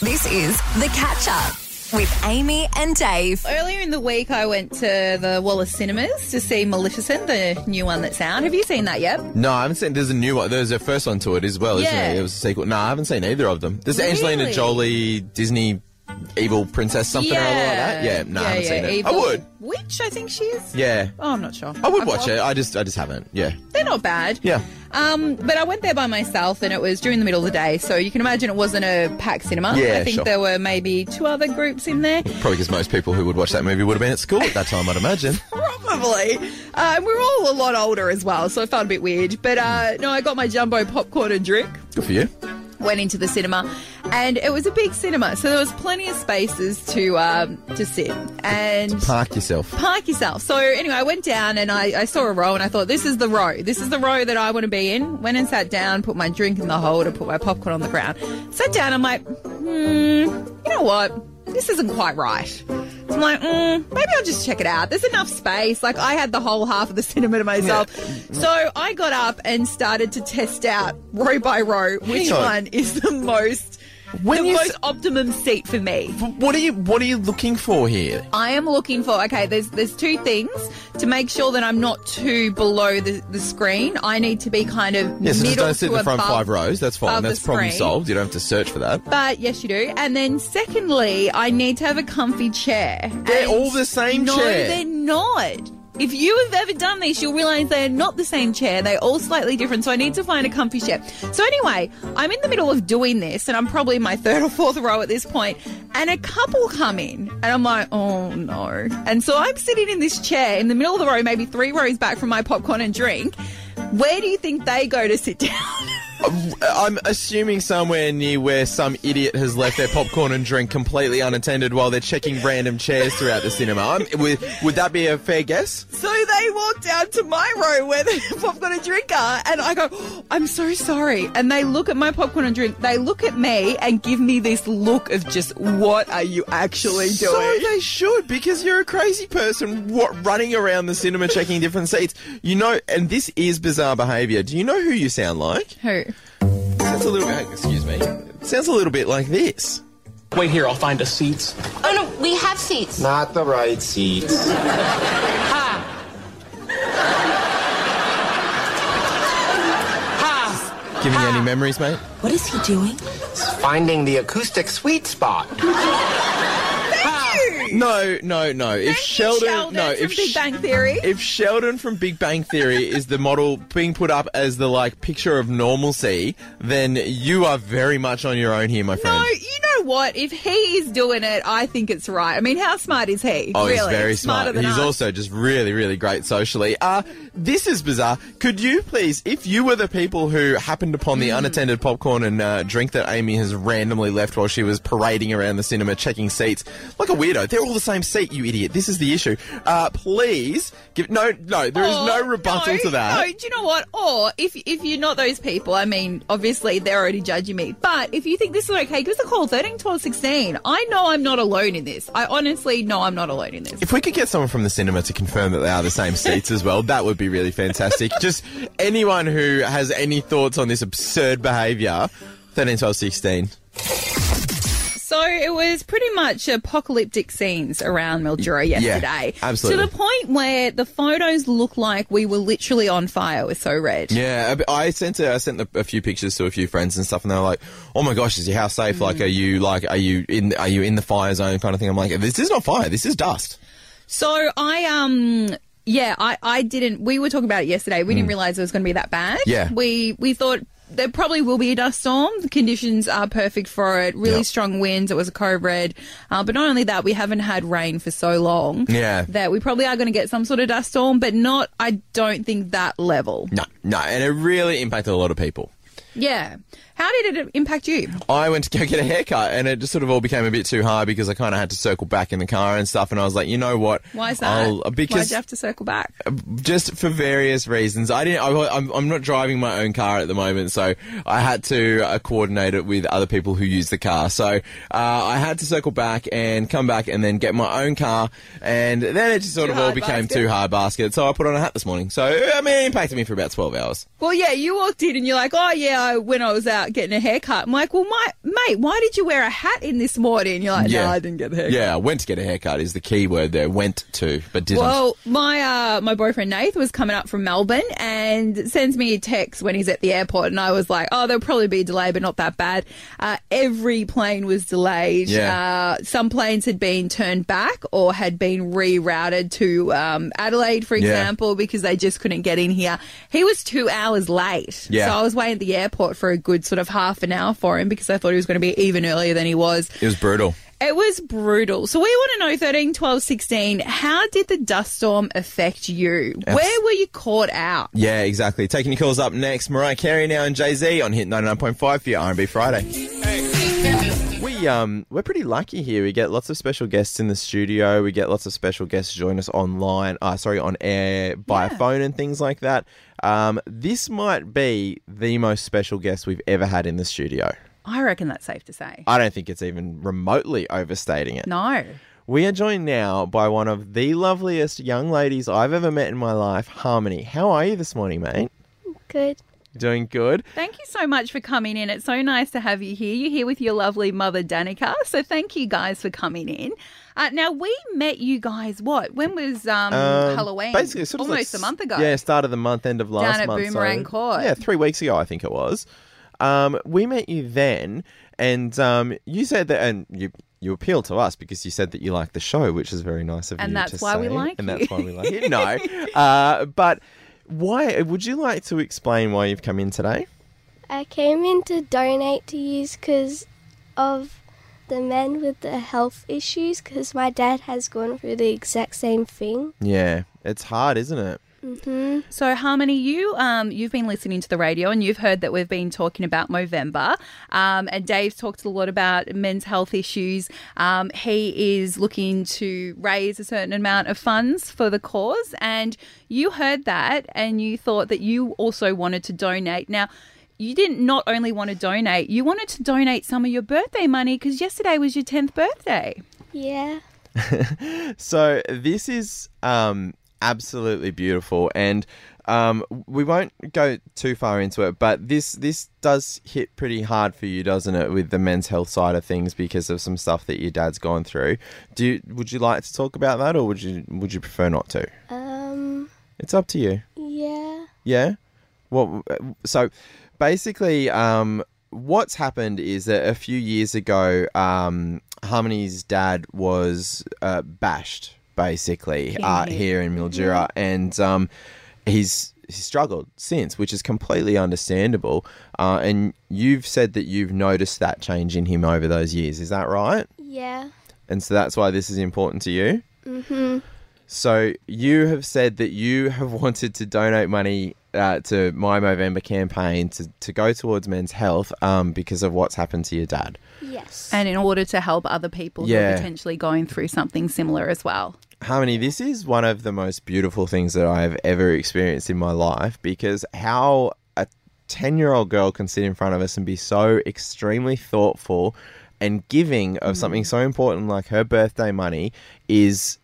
This is The Catch Up with Amy and Dave. Earlier in the week, I went to the Wallace Cinemas to see Maleficent, the new one that's out. Have you seen that yet? No, I haven't seen. There's a new one. There's a first one to it as well, isn't Yeah. there? It was a sequel. No, I haven't seen either of them. There's Angelina Really? Jolie Disney evil princess something or other like that. Yeah, no, I haven't seen it. I would. Witch, I think she is. Yeah, Oh, I'm not sure. I would I've watch lost- it. I just, I just haven't. Yeah, They're not bad. yeah. Um, but I went there by myself, and it was during the middle of the day, so you can imagine it wasn't a packed cinema. Yeah, I think sure. there were maybe two other groups in there. Probably because most people who would watch that movie would have been at school at that time, I'd imagine. Probably. Uh, and we're all a lot older as well, so it felt a bit weird. But uh, no, I got my jumbo popcorn and drink. Good for you. went into the cinema and it was a big cinema so there was plenty of spaces to um, to sit and Park yourself. park yourself so anyway i went down and I, I saw a row and i thought this is the row this is the row that i want to be in went and sat down put my drink in the holder put my popcorn on the ground sat down i'm like hmm you know what this isn't quite right so I'm like, mm, maybe I'll just check it out. There's enough space. Like, I had the whole half of the cinema to myself. So I got up and started to test out row by row which Hang on. one is the most, When the you most s- optimum seat for me. What are you, what are you looking for here? I am looking for okay. There's there's two things to make sure that I'm not too below the, the screen. I need to be kind of Yeah, so just don't sit in the front above- five rows. That's fine. That's problem screen. solved. You don't have to search for that. But yes, you do. And then secondly, I need to have a comfy chair. They're all the same no, chair. they're not. If you have ever done this, you'll realize they're not the same chair. They're all slightly different. So I need to find a comfy chair. So anyway, I'm in the middle of doing this, and I'm probably in my third or fourth row at this point, and a couple come in, and I'm like, oh no. And so I'm sitting in this chair in the middle of the row, maybe three rows back from my popcorn and drink. Where do you think they go to sit down? I'm assuming somewhere near where some idiot has left their popcorn and drink completely unattended while they're checking random chairs throughout the cinema. I'm, would, would that be a fair guess? So they walk down to my row where the popcorn and drink are, and I go, "Oh, I'm so sorry. And they look at my popcorn and drink, they look at me and give me this look of just, what are you actually doing? So they should, because you're a crazy person what, running around the cinema checking different seats. You know, and this is bizarre behaviour. Do you know who you sound like? Who? Sounds a little bit, excuse me, sounds a little bit like this. Wait here, I'll find us seats. Oh no, we have seats. Not the right seats. Ha! Ha! Giving you any memories, mate? What is he doing? Finding the acoustic sweet spot. No, no, no. if Sheldon, Sheldon no, from if Big Bang Theory. if Sheldon from Big Bang Theory is the model being put up as the like picture of normalcy, then you are very much on your own here, my friend. no, you know what? If he is doing it, I think it's right. I mean, how smart is he? Oh, really? he's very smart. He's us. also just really, really great socially. Uh, this is bizarre. Could you please, if you were the people who happened upon Hmm. the unattended popcorn and uh, drink that Amy has randomly left while she was parading around the cinema checking seats, like a weirdo, they're all the same seat, you idiot. This is the issue. Uh, please give, no, no, there is Or- no rebuttal no, to that. No, do you know what? Or if if you're not those people, I mean, obviously they're already judging me. But if you think this is okay, give us a call 13 12 16. I know I'm not alone in this. I honestly know I'm not alone in this. If we could get someone from the cinema to confirm that they are the same seats as well, that would be really fantastic. Just anyone who has any thoughts on this absurd behaviour, 13, 12, 16. So it was pretty much apocalyptic scenes around Mildura yesterday. absolutely. To the point where the photos look like we were literally on fire. We're so red. Yeah, I sent a, I sent a, few pictures to a few friends and stuff, and they were like, "Oh my gosh, is your house safe? Like, are you like, are you in, are you in the fire zone kind of thing?" I'm like, "This is not fire. This is dust." So I um yeah, I, I didn't we were talking about it yesterday. We didn't realise it was gonna be that bad. Yeah. We we thought there probably will be a dust storm. The conditions are perfect for it. Really Yep. strong winds. It was a code red. Uh, but not only that, we haven't had rain for so long. Yeah. That we probably are going to get some sort of dust storm, but not, I don't think that level. No, no, and it really impacted a lot of people. Yeah. How did it impact you? I went to go get a haircut, and it just sort of all became a bit too hard because I kind of had to circle back in the car and stuff. And I was like, you know what? Why is that? I'll- Why'd because you have to circle back? just for various reasons. I didn't. I, I'm, I'm not driving my own car at the moment, so I had to uh, coordinate it with other people who use the car. So uh, I had to circle back and come back and then get my own car, and then it just sort Too of all became basket. too hard basket. So I put on a hat this morning. So I mean, it impacted me for about twelve hours. Well, yeah, you walked in and you're like, oh, yeah, I, when I was out about getting a haircut. I'm like, well, my mate, why did you wear a hat in this morning? You're like, Yeah. no, I didn't get a haircut. Yeah, went to get a haircut is the key word there. Went to, but didn't. Well, my uh, my boyfriend Nath was coming up from Melbourne and sends me a text when he's at the airport, and I was like, "Oh, there'll probably be a delay, but not that bad." Uh, every plane was delayed. Yeah. Uh, some planes had been turned back or had been rerouted to um, Adelaide, for Yeah. example, because they just couldn't get in here. He was two hours late, Yeah. so I was waiting at the airport for a good sort of half an hour for him because I thought he was going to be even earlier than he was. it was brutal. It was brutal. So we want to know 13, 12, 16, how did the dust storm affect you? Where were you caught out? Yeah, exactly. Taking your calls up next. Mariah Carey now and Jay Z on Hit 99.5 for your R&B Friday. We um we're pretty lucky here. We get lots of special guests in the studio. We get lots of special guests join us online. Uh, sorry, on air by Yeah. phone and things like that. Um, this might be the most special guest we've ever had in the studio. I reckon that's safe to say. I don't think it's even remotely overstating it. No. We are joined now by one of the loveliest young ladies I've ever met in my life, Harmony. How are you this morning, mate? Good. Doing good. Thank you so much for coming in. It's so nice to have you here. You're here with your lovely mother, Danica. So thank you guys for coming in. Uh, now, we met you guys, what? When was um, Um, Halloween? Basically, sort of like Almost a s- month ago. Yeah, start of the month, end of last Down at month. Boomerang so, Court. Yeah, three weeks ago, I think it was. Um, we met you then, and um, you said that, and you you appealed to us because you said that you like the show, which is very nice of And you. And that's why we like and you. that's why we like you. No, uh, but why? Would you like to explain why you've come in today? I came in to donate to you because of the men with the health issues because my dad has gone through the exact same thing. Yeah, it's hard, isn't it? So, Harmony, you um, you've been listening to the radio and you've heard that we've been talking about Movember. Um, and Dave's talked a lot about men's health issues. Um, he is looking to raise a certain amount of funds for the cause, and you heard that and you thought that you also wanted to donate. Now. You didn't not only want to donate, you wanted to donate some of your birthday money because yesterday was your 10th birthday. Yeah. So this is um, absolutely beautiful, and um, we won't go too far into it. But this this does hit pretty hard for you, doesn't it, with the men's health side of things because of some stuff that your dad's gone through. Do you, would you like to talk about that, or would you would you prefer not to? Um. It's up to you. Yeah. Yeah. Well, so basically, um, what's happened is that a few years ago, um, Harmony's dad was uh, bashed, basically, uh, here in Mildura, and um, he's he's struggled since, which is completely understandable. Uh, and you've said that you've noticed that change in him over those years. Is that right? Yeah. And so that's why this is important to you. Mhm. So you have said that you have wanted to donate money uh, to my Movember campaign to, to go towards men's health um, because of what's happened to your dad. Yes. And in order to help other people who Yeah. are potentially going through something similar as well. Harmony, this is one of the most beautiful things that I have ever experienced in my life because how a 10 year old girl can sit in front of us and be so extremely thoughtful and giving of something so important like her birthday money is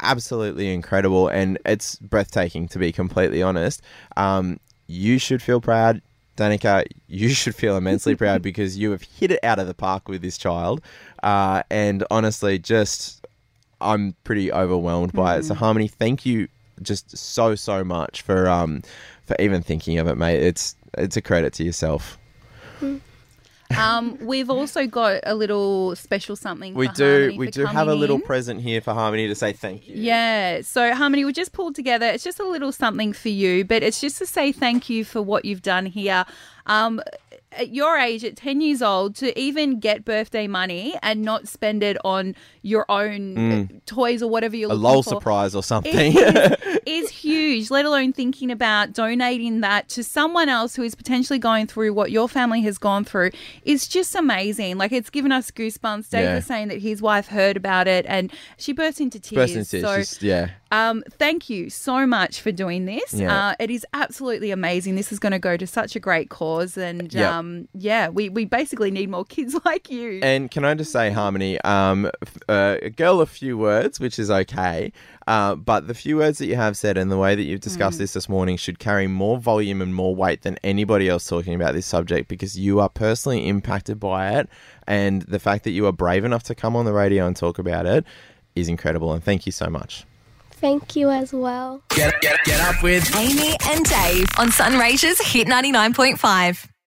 absolutely incredible and it's breathtaking to be completely honest. Um, you should feel proud. Danica, you should feel immensely proud because you have hit it out of the park with this child. Uh, and honestly, just I'm pretty overwhelmed by it. So Harmony, thank you just so so much for um for even thinking of it, mate. It's it's a credit to yourself. Um, we've also got a little special something. We do Harmony we do have a little in. present here for Harmony to say thank you. Yeah. So, Harmony, we just pulled together. It's just a little something for you, but it's just to say thank you for what you've done here. Um, at your age, at 10 years old, to even get birthday money and not spend it on your own uh, toys or whatever you're Mm. A looking for. surprise or something. Is, is huge, let alone thinking about donating that to someone else who is potentially going through what your family has gone through is just amazing. Like it's given us goosebumps. Dave Yeah. was saying that his wife heard about it and she burst into tears. Person says so just- yeah. um, thank you so much for doing this. Yeah. Uh, it is absolutely amazing. This is going to go to such a great cause, and Yep. um, um, yeah, we, we basically need more kids like you. And can I just say, Harmony, um, uh, a girl of few words, which is okay, uh, but the few words that you have said and the way that you've discussed this this morning should carry more volume and more weight than anybody else talking about this subject because you are personally impacted by it. And the fact that you are brave enough to come on the radio and talk about it is incredible. And thank you so much. Thank you as well. Get, get, get up with Amy and Dave on Sunraysia's Hit 99.5.